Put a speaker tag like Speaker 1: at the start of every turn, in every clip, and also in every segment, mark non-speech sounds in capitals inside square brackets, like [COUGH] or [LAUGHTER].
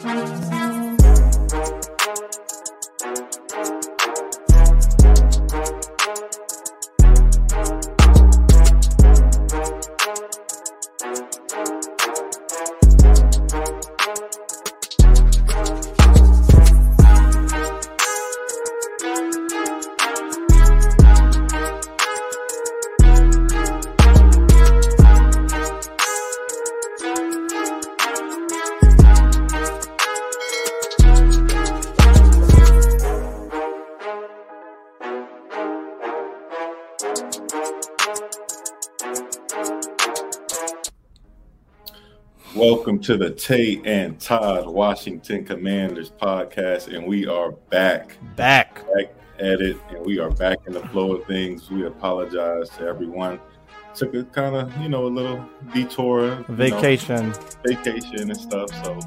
Speaker 1: Thank you.
Speaker 2: Welcome to the Tay and Todd Washington Commanders podcast, and we are back,
Speaker 3: back,
Speaker 2: back at it, and we are back in the flow of things. We apologize to everyone. Took a kind of, you know, a little detour,
Speaker 3: vacation,
Speaker 2: know, vacation and stuff. So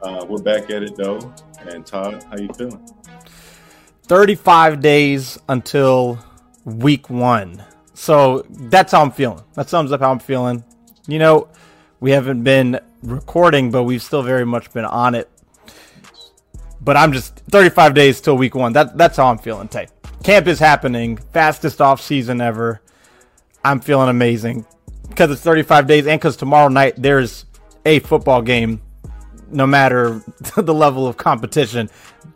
Speaker 2: uh, we're back at it though. And Todd, how you feeling?
Speaker 3: Thirty-five days until week one. So that's how I'm feeling. That sums up how I'm feeling. You know, we haven't been recording, but we've still very much been on it. But I'm just 35 days till week one. That that's how I'm feeling. Tay, camp is happening. Fastest off season ever. I'm feeling amazing because it's 35 days, and because tomorrow night there's a football game. No matter [LAUGHS] the level of competition,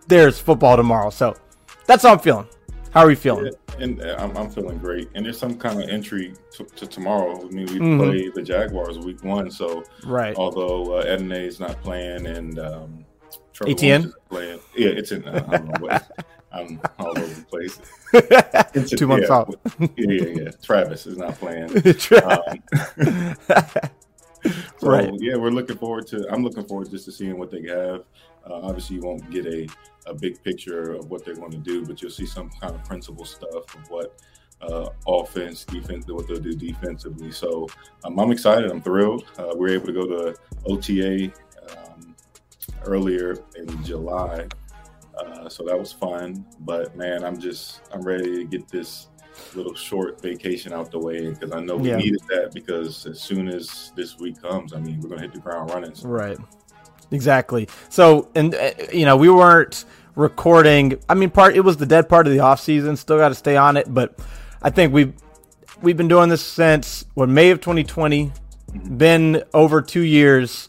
Speaker 3: there's football tomorrow. So that's how I'm feeling. How are you feeling?
Speaker 2: Yeah, and uh, I'm, I'm, feeling great. And there's some kind of entry to, to tomorrow. I mean, we mm-hmm. play the Jaguars week one, so
Speaker 3: right.
Speaker 2: Although uh, Edney is not playing and um,
Speaker 3: Etienne
Speaker 2: playing, yeah, it's in. Uh, I don't know what. [LAUGHS] I'm all over the place.
Speaker 3: It's [LAUGHS] Two months
Speaker 2: yeah,
Speaker 3: out.
Speaker 2: yeah, yeah, yeah. Travis is not playing. [LAUGHS] um, so, right. Yeah, we're looking forward to. I'm looking forward just to seeing what they have. Uh, obviously, you won't get a, a big picture of what they're going to do, but you'll see some kind of principle stuff of what uh, offense, defense, what they'll do defensively. So um, I'm excited. I'm thrilled. Uh, we are able to go to OTA um, earlier in July, uh, so that was fun. But man, I'm just I'm ready to get this little short vacation out the way because I know we yeah. needed that because as soon as this week comes, I mean, we're gonna hit the ground running. So.
Speaker 3: Right. Exactly. So, and uh, you know, we weren't recording. I mean, part it was the dead part of the off season. Still got to stay on it, but I think we've we've been doing this since what May of 2020. Been over two years.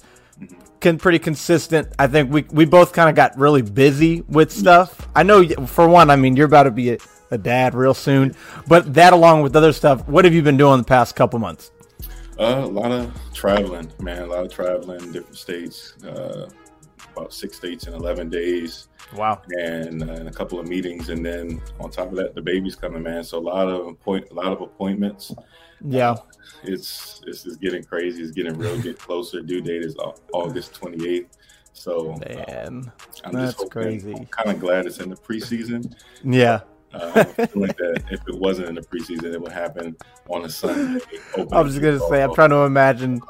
Speaker 3: Can pretty consistent. I think we we both kind of got really busy with stuff. I know for one. I mean, you're about to be a, a dad real soon, but that along with other stuff. What have you been doing the past couple months?
Speaker 2: Uh, a lot of traveling, man. A lot of traveling, different states. Uh, about six states in 11 days.
Speaker 3: Wow.
Speaker 2: And, uh, and, a couple of meetings. And then on top of that, the baby's coming, man. So a lot of appoint, a lot of appointments.
Speaker 3: Yeah. Uh,
Speaker 2: it's, it's, it's getting crazy. It's getting real, get closer. Due date is August 28th. So
Speaker 3: man, uh, I'm that's hoping, crazy.
Speaker 2: I'm kind of glad it's in the preseason.
Speaker 3: Yeah.
Speaker 2: Uh, like that if it wasn't in the preseason, it would happen on a Sunday. [LAUGHS]
Speaker 3: I was just gonna say, I'm trying to imagine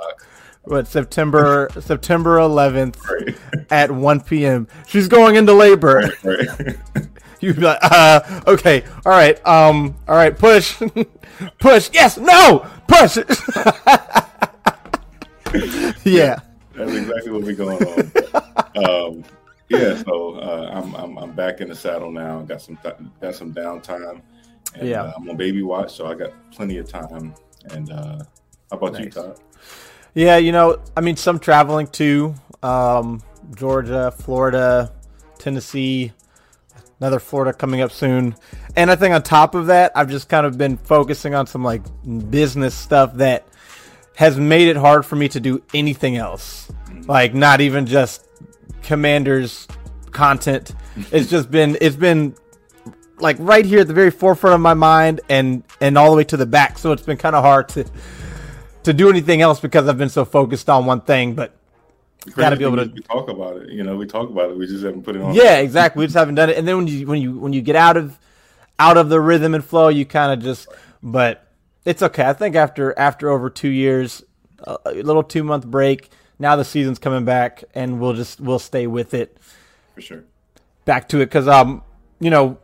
Speaker 3: what September [LAUGHS] September 11th right. at 1 p.m. She's going into labor.
Speaker 2: Right, right. [LAUGHS]
Speaker 3: You'd be like, uh, okay, all right, um, all right, push, push, yes, no, push. yeah,
Speaker 2: that's exactly what we're going on. um, yeah, [LAUGHS] so uh, I'm, I'm I'm back in the saddle now. Got some th- got some downtime. And,
Speaker 3: yeah,
Speaker 2: uh, I'm on baby watch, so I got plenty of time. And uh, how about nice. you, Todd?
Speaker 3: Yeah, you know, I mean, some traveling too. Um, Georgia, Florida, Tennessee, another Florida coming up soon. And I think on top of that, I've just kind of been focusing on some like business stuff that has made it hard for me to do anything else. Like not even just commanders content. It's just been it's been like right here at the very forefront of my mind and and all the way to the back. So it's been kind of hard to to do anything else because I've been so focused on one thing. But Got to be able to
Speaker 2: talk about it. You know, we talk about it. We just haven't put it on.
Speaker 3: Yeah, exactly. We just haven't done it. And then when you when you when you get out of out of the rhythm and flow, you kind of just. But it's okay. I think after after over two years, a little two month break. Now the season's coming back, and we'll just we'll stay with it.
Speaker 2: For sure.
Speaker 3: Back to it because um you know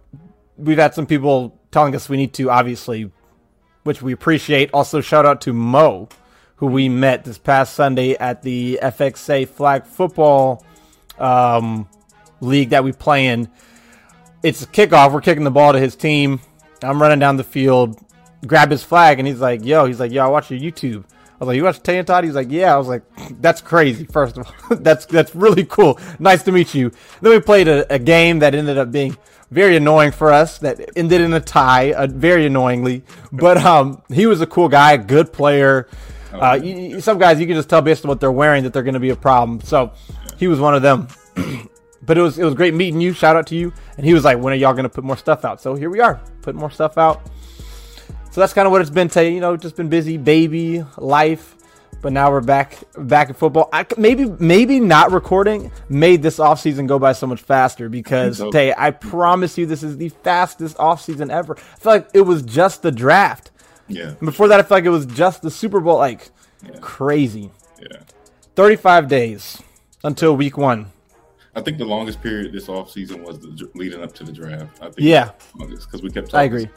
Speaker 3: we've had some people telling us we need to obviously, which we appreciate. Also shout out to Mo who we met this past Sunday at the FXA flag football um, league that we play in. It's a kickoff. We're kicking the ball to his team. I'm running down the field, grab his flag, and he's like, "Yo," he's like, "Yo, I watch your YouTube." I was like, "You watch Tay and Todd?" He's like, "Yeah." I was like, "That's crazy." First of all, [LAUGHS] that's that's really cool. Nice to meet you. Then we played a, a game that ended up being very annoying for us. That ended in a tie, uh, very annoyingly. But um, he was a cool guy, good player. Uh, you, some guys you can just tell based on what they're wearing that they're going to be a problem. So he was one of them. [CLEARS THROAT] but it was it was great meeting you. Shout out to you. And he was like, "When are y'all going to put more stuff out?" So here we are, putting more stuff out. So that's kind of what it's been. Today, you know, just been busy, baby life. But now we're back back in football. I, maybe maybe not recording made this offseason go by so much faster because I Tay, I promise you, this is the fastest offseason ever. I feel like it was just the draft.
Speaker 2: Yeah. And
Speaker 3: before that, I feel like it was just the Super Bowl. Like yeah. crazy.
Speaker 2: Yeah.
Speaker 3: 35 days until week one.
Speaker 2: I think the longest period this off season was the, leading up to the draft. I think
Speaker 3: yeah,
Speaker 2: because we kept. Talking
Speaker 3: I agree.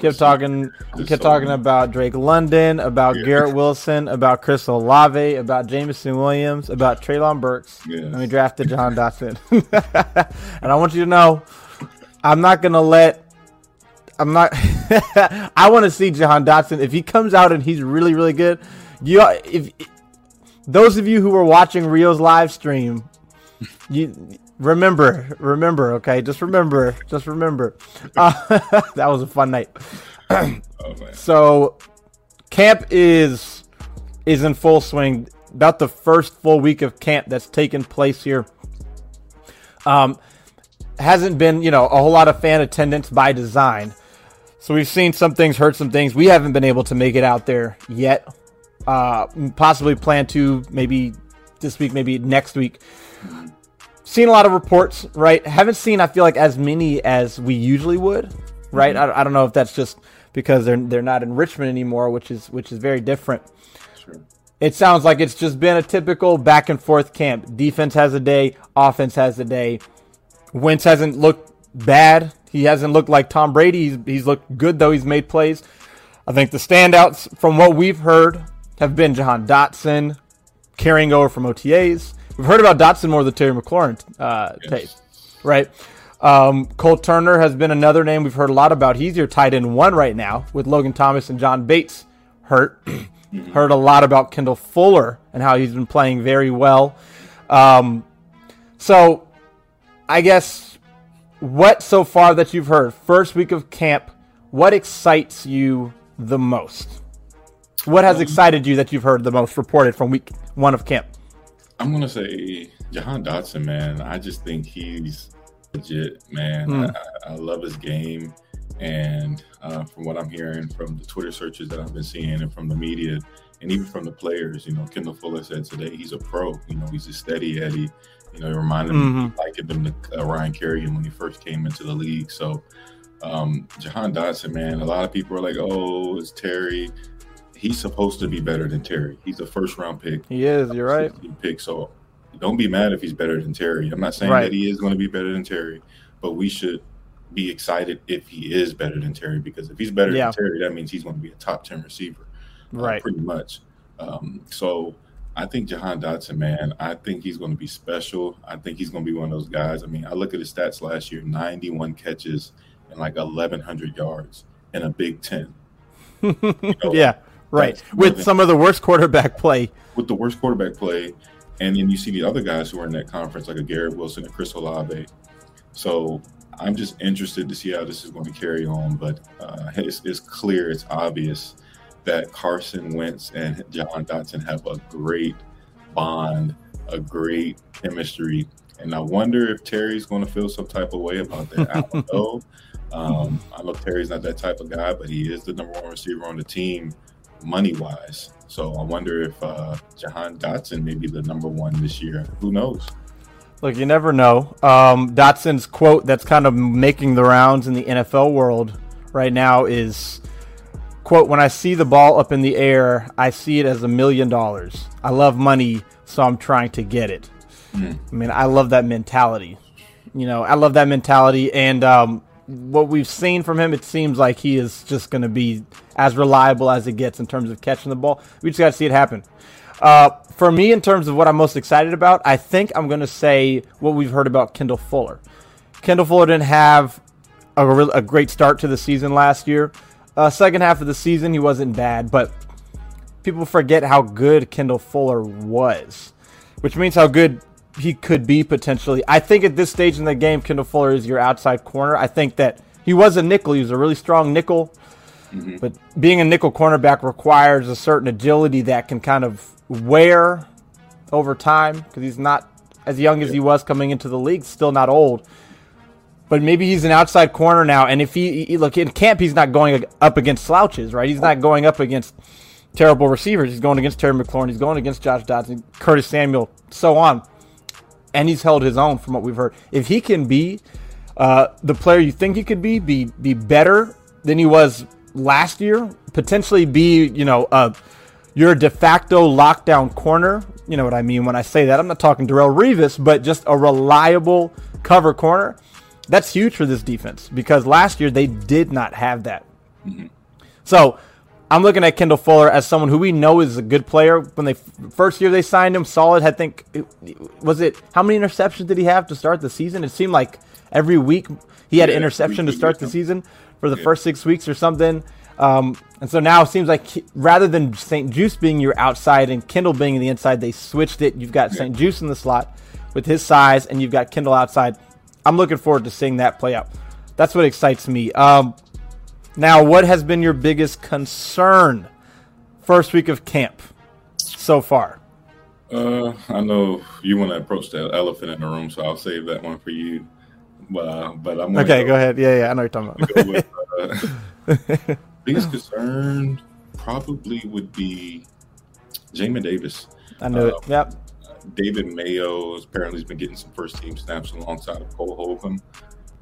Speaker 3: kept talking. We kept so talking many. about Drake London, about yeah. Garrett Wilson, about Chris Olave, about Jameson Williams, about Treylon Burks, yes. and we drafted Jahan Dotson. [LAUGHS] and I want you to know, I'm not gonna let I'm not. [LAUGHS] I want to see Jahan Dotson if he comes out and he's really really good. You if those of you who were watching Rio's live stream, you remember remember okay just remember just remember [LAUGHS] uh, that was a fun night. oh, so camp is is in full swing. About the first full week of camp that's taken place here. Um, hasn't been you know a whole lot of fan attendance by design. So we've seen some things heard some things. We haven't been able to make it out there yet. Uh, possibly plan to maybe this week, maybe next week. Seen a lot of reports, right? Haven't seen, I feel like, as many as we usually would, right? Mm-hmm. I, I don't know if that's just because they're they're not in Richmond anymore, which is which is very different. Sure. It sounds like it's just been a typical back and forth camp. Defense has a day, offense has a day. Wentz hasn't looked bad. He hasn't looked like Tom Brady. He's, he's looked good, though. He's made plays. I think the standouts from what we've heard have been Jahan Dotson carrying over from OTAs. We've heard about Dotson more than Terry McLaurin uh, yes. tape, right? Um, Cole Turner has been another name we've heard a lot about. He's your tight end one right now with Logan Thomas and John Bates hurt. [CLEARS THROAT] heard a lot about Kendall Fuller and how he's been playing very well. Um, so I guess what so far that you've heard, first week of camp, what excites you the most? What has um, excited you that you've heard the most reported from week one of camp?
Speaker 2: I'm gonna say Jahan Dotson, man. I just think he's legit, man. Mm. I, I, love his game, and uh, from what I'm hearing from the Twitter searches that I've been seeing, and from the media, and even from the players, you know, Kendall Fuller said today he's a pro. You know, he's a steady Eddie. You know, it reminded mm-hmm. me like him to uh, Ryan Kerrigan when he first came into the league. So, um, Jahan Dotson, man, a lot of people are like, "Oh, it's Terry." He's supposed to be better than Terry. He's a first round pick.
Speaker 3: He is. You're right.
Speaker 2: Pick. So, don't be mad if he's better than Terry. I'm not saying right. that he is going to be better than Terry, but we should be excited if he is better than Terry because if he's better yeah. than Terry, that means he's going to be a top ten receiver,
Speaker 3: uh, right?
Speaker 2: Pretty much. Um, so I think Jahan Dotson, man, I think he's going to be special. I think he's going to be one of those guys. I mean, I look at his stats last year 91 catches and like 1,100 yards in a Big Ten. [LAUGHS]
Speaker 3: You know, yeah, right. With some of the worst quarterback play.
Speaker 2: With the worst quarterback play. And then you see the other guys who are in that conference, like a Garrett Wilson and Chris Olave. So I'm just interested to see how this is going to carry on. But uh, it's, it's clear, it's obvious that Carson Wentz and Jahan Dotson have a great bond, a great chemistry. And I wonder if Terry's going to feel some type of way about that. I don't [LAUGHS] know. Um, I know Terry's not that type of guy, but he is the number one receiver on the team. Money wise. So I wonder if uh, Jahan Dotson may be the number one this year. Who knows?
Speaker 3: Look, you never know. Um, Dotson's quote that's kind of making the rounds in the NFL world right now is quote when i see the ball up in the air i see it as a million dollars i love money so i'm trying to get it mm. i mean i love that mentality you know i love that mentality and um, what we've seen from him it seems like he is just going to be as reliable as it gets in terms of catching the ball. We just got to see it happen. Uh, for me in terms of what i'm most excited about i think i'm going to say what we've heard about kendall fuller. Kendall fuller didn't have a, a great start to the season last year. Uh, second half of the season, he wasn't bad, but people forget how good Kendall Fuller was, which means how good he could be potentially. I think at this stage in the game, Kendall Fuller is your outside corner. I think that he was a nickel. He was a really strong nickel. Mm-hmm. But being a nickel cornerback requires a certain agility that can kind of wear over time because he's not as young as he was coming into the league, still not old but maybe he's an outside corner now. And if he, he, look in camp, he's not going up against slouches, right? He's not going up against terrible receivers. He's going against Terry McLaurin. He's going against Josh Dodson, Curtis Samuel, so on. And he's held his own from what we've heard. If he can be uh, the player you think he could be, be be better than he was last year, potentially be you know uh, your de facto lockdown corner. You know what I mean when I say that. I'm not talking Darrelle Revis, but just a reliable cover corner that's huge for this defense because last year they did not have that. Mm-hmm. So I'm looking at Kendall Fuller as someone who we know is a good player. When they first year they signed him, solid. I think was it how many interceptions did he have to start the season? It seemed like every week he had yeah, an interception to start the season for the yeah. first six weeks or something. Um, and so now it seems like rather than St-Juste being your outside and Kendall being the inside, they switched it. You've got. St-Juste in the slot with his size, and you've got Kendall outside. I'm looking forward to seeing that play out. That's what excites me. Um, now, what has been your biggest concern first week of camp so far?
Speaker 2: Uh, I know you want to approach the elephant in the room, so I'll save that one for you. Uh, but I'm
Speaker 3: okay. Go, go, ahead. Yeah, yeah. I know you're talking about. with,
Speaker 2: uh, [LAUGHS] biggest concern probably would be Jamin Davis.
Speaker 3: I know it. Um, yep.
Speaker 2: David Mayo apparently has been getting some first team snaps alongside of Cole Holcomb.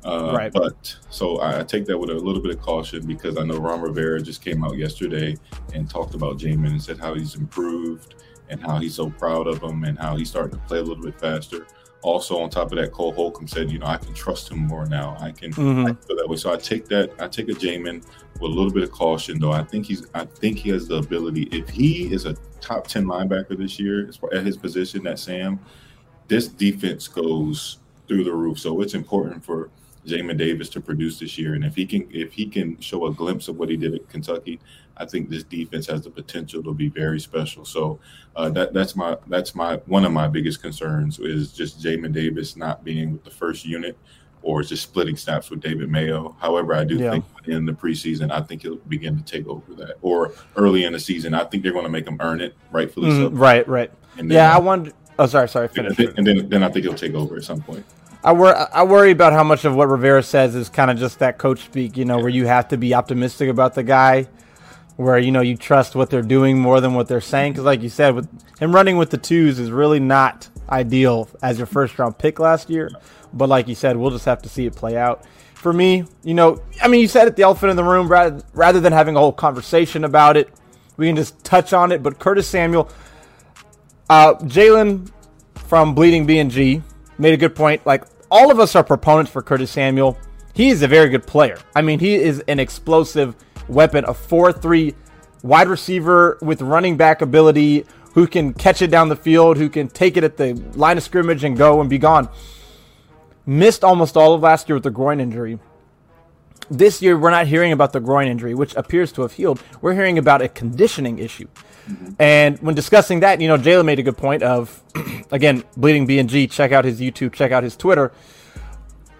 Speaker 2: Uh, right. But so I take that with a little bit of caution because I know Ron Rivera just came out yesterday and talked about Jamin and said how he's improved and how he's so proud of him and how he's starting to play a little bit faster. Also, on top of that, Cole Holcomb said, you know, I can trust him more now. I can, mm-hmm. I feel that way. So I take that. I take a Jamin with a little bit of caution, though. I think he's. I think he has the ability. If he is a top ten linebacker this year at his position that Sam, this defense goes through the roof. So it's important for Jamin Davis to produce this year. And if he can, if he can show a glimpse of what he did at Kentucky, I think this defense has the potential to be very special. So uh, that that's my that's my one of my biggest concerns is just Jamin Davis not being with the first unit or just splitting snaps with David Mayo. However, I do yeah. think in the preseason, I think he'll begin to take over that. Or early in the season, I think they're going to make him earn it, rightfully mm, so.
Speaker 3: Right, right. And then, yeah, I wonder. Oh, sorry, sorry.
Speaker 2: Finish. And, then, and then, then I think he'll take over at some point.
Speaker 3: I, wor- I worry about how much of what Rivera says is kind of just that coach speak, you know, where you have to be optimistic about the guy where you know you trust what they're doing more than what they're saying. Because, like you said, with him running with the twos is really not ideal as your first round pick last year. But like you said, we'll just have to see it play out. For me, you know, I mean, you said it, the elephant in the room. Rather, than having a whole conversation about it, we can just touch on it. But Curtis Samuel, uh, Jalen from Bleeding B and G made a good point. Like all of us are proponents for Curtis Samuel. He is a very good player. I mean, he is an explosive weapon, a 4 3 wide receiver with running back ability who can catch it down the field, who can take it at the line of scrimmage and go and be gone. Missed almost all of last year with the groin injury. This year, we're not hearing about the groin injury, which appears to have healed. We're hearing about a conditioning issue. Mm-hmm. And when discussing that, you know, Jalen made a good point of, [CLEARS THROAT] again, bleeding B and G. Check out his YouTube, check out his Twitter.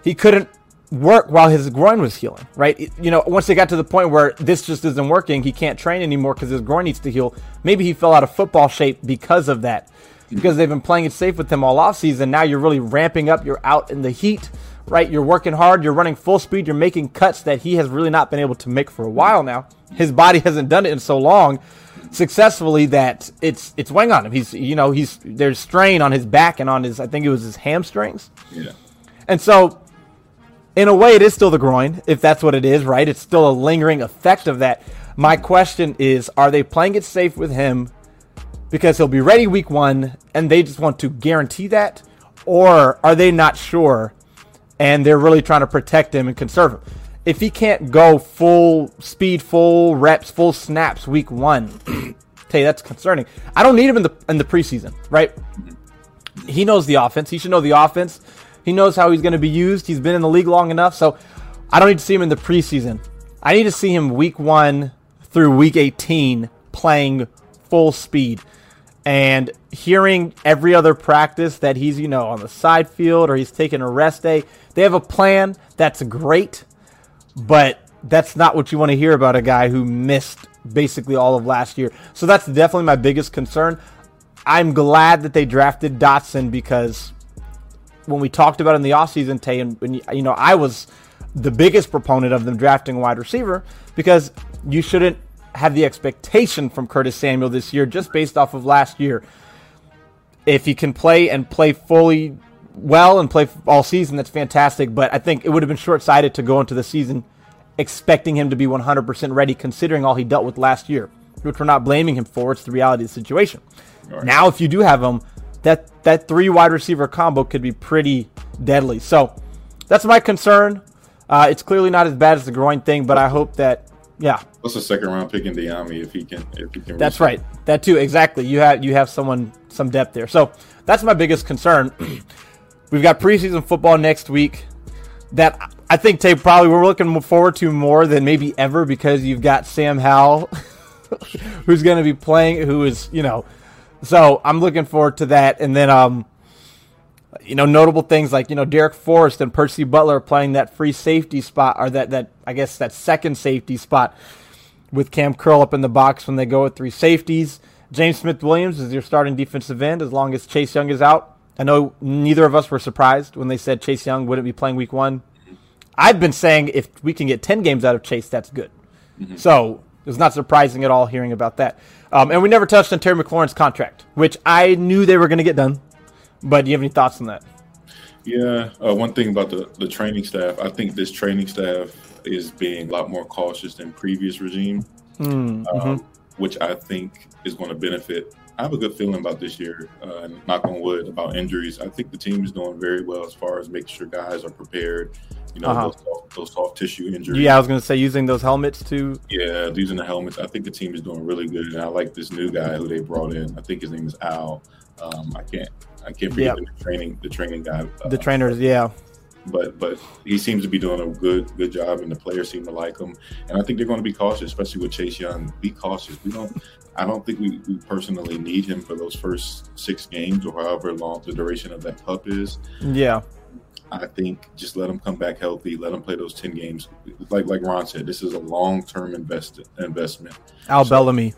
Speaker 3: He couldn't work while his groin was healing, right? You know, once they got to the point where this just isn't working, he can't train anymore because his groin needs to heal. Maybe he fell out of football shape because of that. Because they've been playing it safe with him all off season. Now you're really ramping up. You're out in the heat, right? You're working hard. You're running full speed. You're making cuts that he has really not been able to make for a while now. His body hasn't done it in so long. Successfully that it's it's weighing on him. He's you know he's there's strain on his back and on his I think it was his hamstrings.
Speaker 2: Yeah.
Speaker 3: And so in a way it is still the groin if that's what it is, right? It's still a lingering effect of that. My question is are they playing it safe with him because he'll be ready week 1 and they just want to guarantee that or are they not sure and they're really trying to protect him and conserve him? If he can't go full speed, full reps, full snaps week one, [CLEARS THROAT] you that's concerning. I don't need him in the in the preseason, right? He knows the offense. He should know the offense. He knows how he's going to be used. He's been in the league long enough, so I don't need to see him in the preseason. I need to see him week one through week 18 playing full speed and hearing every other practice that he's, you know, on the side field or he's taking a rest day. They have a plan. That's great but that's not what you want to hear about a guy who missed basically all of last year. So that's definitely my biggest concern. I'm glad that they drafted Dotson because when we talked about in the offseason, Tay, and, and you know, I was the biggest proponent of them drafting a wide receiver because you shouldn't have the expectation from Curtis Samuel this year just based off of last year. If he can play and play fully well and play all season, that's fantastic. But I think it would have been short sighted to go into the season expecting him to be 100% ready, considering all he dealt with last year, which we're not blaming him for. It's the reality of the situation. Right. Now, if you do have him, that that three wide receiver combo could be pretty deadly. So that's my concern. Uh, it's clearly not as bad as the groin thing, but I hope that yeah.
Speaker 2: What's a second round pick in Dyami if he can if he can.
Speaker 3: That's right. That too exactly. You have you have someone some depth there. So that's my biggest concern. [CLEARS THROAT] We've got preseason football next week that I think Tate probably we're looking forward to more than maybe ever because you've got Sam Howell [LAUGHS] who's going to be playing who is, you know, so I'm looking forward to that and then um you know notable things like you know Darrick Forrest and Percy Butler playing that free safety spot or that that I guess that second safety spot with Cam Curl up in the box when they go with three safeties. James Smith Williams is your starting defensive end as long as Chase Young is out. I know neither of us were surprised when they said Chase Young wouldn't be playing week one. I've been saying if we can get 10 games out of Chase, that's good. Mm-hmm. So it's not surprising at all hearing about that. Um, and we never touched on Terry McLaurin's contract, which I knew they were going to get done. But do you have any thoughts on that?
Speaker 2: Yeah, uh, one thing about the, the training staff, I think this training staff is being a lot more cautious than previous regime, mm, mm-hmm. um, which I think is going to benefit I have a good feeling about this year. Uh, knock on wood about injuries. I think the team is doing very well as far as making sure guys are prepared. You know, uh-huh. those, soft, those, soft, tissue injuries.
Speaker 3: Yeah, I was going to say using those helmets too.
Speaker 2: Yeah, using the helmets. I think the team is doing really good, and I like this new guy who they brought in. I think his name is Al. Um, I can't I can't forget yep. the training the training guy.
Speaker 3: Uh, the trainers, yeah
Speaker 2: but but he seems to be doing a good good job, and the players seem to like him. And I think they're going to be cautious, especially with Chase Young. Be cautious. We don't. I don't think we, we personally need him for those first six games or however long the duration of that pup is.
Speaker 3: Yeah.
Speaker 2: I think just let him come back healthy. Let him play those ten games. Like like Ron said, this is a long term invest investment.
Speaker 3: Al so, Bellamy.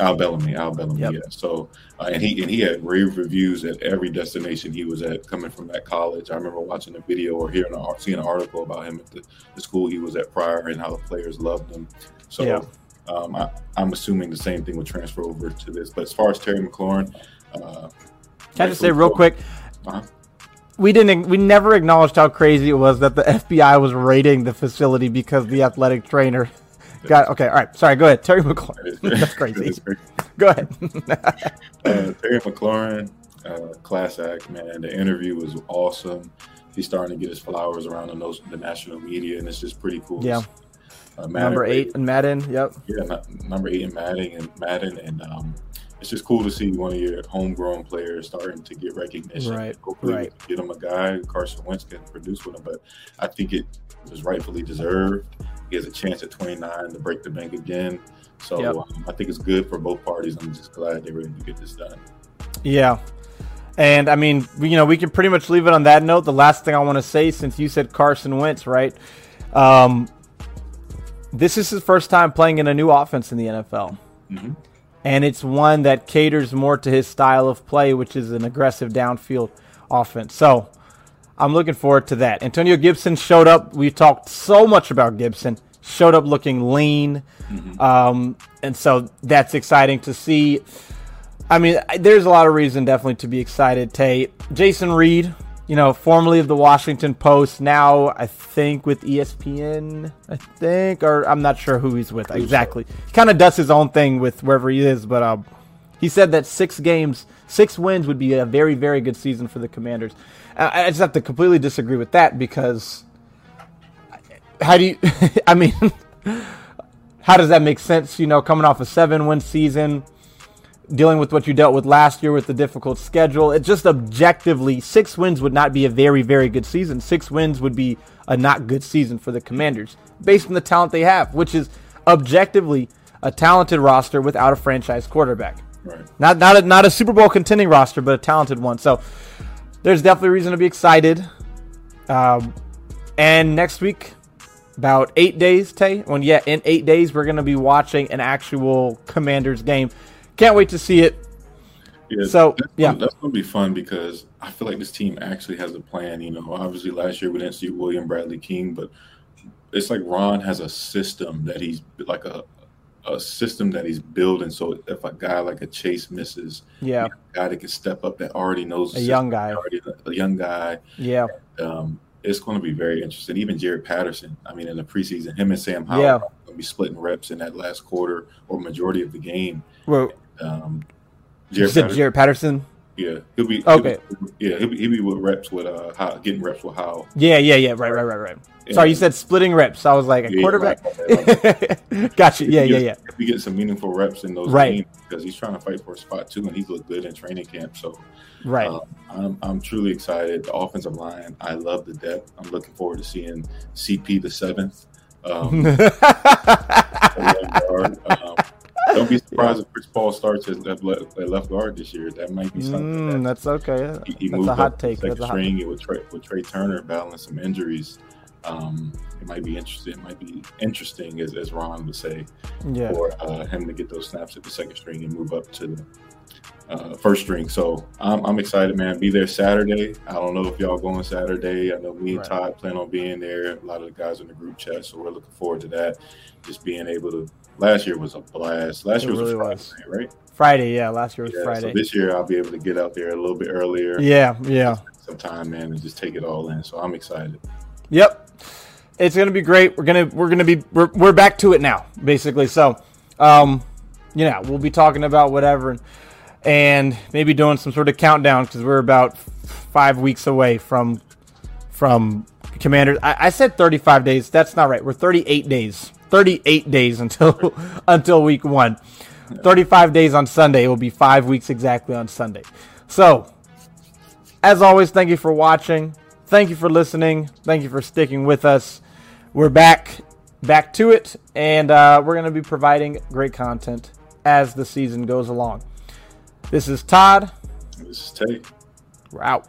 Speaker 2: Al Bellamy, Al Bellamy, yep. yeah. So, uh, and he and he had rave reviews at every destination he was at, coming from that college. I remember watching a video or hearing a, seeing an article about him at the, the, school he was at prior and how the players loved him. So, yeah. um, I, am assuming the same thing would transfer over to this. But as far as Terry McLaurin, uh,
Speaker 3: can I just say real quick? Uh-huh. We didn't. We never acknowledged how crazy it was that the FBI was raiding the facility because the athletic trainer Got it. Okay. All right. Sorry. Go ahead. Terry McLaurin. [LAUGHS] [LAUGHS] That's crazy. go ahead. [LAUGHS]
Speaker 2: uh, Terry McLaurin, uh, class act, man. The interview was awesome. He's starting to get his flowers around the, the national media, and it's just pretty cool.
Speaker 3: Yeah. Uh, number eight in Madden. Yep.
Speaker 2: Yeah, number eight in Madden and Madden, and um, it's just cool to see one of your homegrown players starting to get recognition.
Speaker 3: Right.
Speaker 2: Hopefully,
Speaker 3: right.
Speaker 2: get him a guy Carson Wentz can produce with him, but I think it was rightfully deserved. He has a chance at 29 to break the bank again. So yep. um, I think it's good for both parties. I'm just glad they're ready to get this done.
Speaker 3: Yeah. And I mean, you know, we can pretty much leave it on that note. The last thing I want to say, since you said Carson Wentz, right? Um, this is his first time playing in a new offense in the NFL. Mm-hmm. And it's one that caters more to his style of play, which is an aggressive downfield offense. So I'm looking forward to that. Antonio Gibson showed up. We talked so much about Gibson. showed up looking lean. Mm-hmm. Um, and so that's exciting to see. I mean, there's a lot of reason definitely to be excited. Tay, Jason Reid, you know, formerly of the Washington Post, now I think with ESPN, I think, or I'm not sure who he's with exactly. He kind of does his own thing with wherever he is, but um, he said that six games, six wins would be a very, very good season for the Commanders. I just have to completely disagree with that because how do you? [LAUGHS] I mean, [LAUGHS] how does that make sense? You know, coming off a seven-win season dealing with what you dealt with last year with the difficult schedule. It just objectively, six wins would not be a very, very good season. Six wins would be a not good season for the Commanders based on the talent they have, which is objectively a talented roster without a franchise quarterback. Right. Not not a, not a Super Bowl contending roster, but a talented one. So there's definitely reason to be excited. Um, and next week, about eight days, Tay. When yeah, in eight days, we're going to be watching an actual Commanders game. Can't wait to see it.
Speaker 2: Yeah, so that's, yeah, that's gonna be fun because I feel like this team actually has a plan. You know, obviously last year we didn't see William Bradley King, but it's like Ron has a system that he's like a a system that he's building. So if a guy like a Chase misses,
Speaker 3: yeah,
Speaker 2: a guy that can step up that already knows
Speaker 3: a young guy,
Speaker 2: already a young guy,
Speaker 3: yeah.
Speaker 2: Um, it's going to be very interesting. Even Jaret Patterson. I mean, in the preseason, him and Sam Howell yeah. going to be splitting reps in that last quarter or majority of the game.
Speaker 3: Well, um, you said Patterson, Jaret Patterson.
Speaker 2: Yeah, he'll be
Speaker 3: okay.
Speaker 2: He'll be, yeah, he'll be, he'll be with reps with uh, how, getting reps with how.
Speaker 3: Yeah, yeah, yeah. Right, right, right, right. And, Sorry, you said splitting reps. I was like a yeah, quarterback. Right, [LAUGHS] gotcha. Yeah, yeah, yeah.
Speaker 2: If we get some meaningful reps in those
Speaker 3: right.
Speaker 2: games, because he's trying to fight for a spot too, and he's looked good in training camp. So,
Speaker 3: right, um,
Speaker 2: I'm I'm truly excited. The offensive line, I love the depth. I'm looking forward to seeing CP the seventh. Um, [LAUGHS] um, don't be [LAUGHS] surprised if Chris Paul starts as left, left guard this year. That might be something.
Speaker 3: Mm, that's okay. He, he that's a hot take.
Speaker 2: Second that's string hot... with Trai, with Trai Turner battling some injuries. Um, it might be interesting. It might be interesting, as, as Ron would say,
Speaker 3: yeah.
Speaker 2: for uh, him to get those snaps at the second string and move up to the uh, first string. So I'm, I'm, excited, man. Be there Saturday. I don't know if y'all going Saturday. I know me and right. Todd plan on being there. A lot of the guys in the group chat, so we're looking forward to that. Just being able to last year was a blast. Last it year was really Friday, was. right?
Speaker 3: Friday, yeah. Last year was
Speaker 2: yeah,
Speaker 3: Friday.
Speaker 2: So this year I'll be able to get out there a little bit earlier.
Speaker 3: Yeah, yeah.
Speaker 2: Some time, man, and just take it all in. So I'm excited.
Speaker 3: Yep, it's gonna be great. We're gonna we're gonna be we're, we're back to it now, basically. So, um, you know, we'll be talking about whatever and, and maybe doing some sort of countdown because we're about five weeks away from from Commanders. I, I said 35 days. That's not right. We're 38 days 38 days until [LAUGHS] until week one. 35 days on Sunday. It will be five weeks exactly on Sunday. So, as always, thank you for watching. Thank you for listening. Thank you for sticking with us. We're back, back to it, and uh, we're going to be providing great content as the season goes along. This is Todd.
Speaker 2: This is Tate.
Speaker 3: We're out.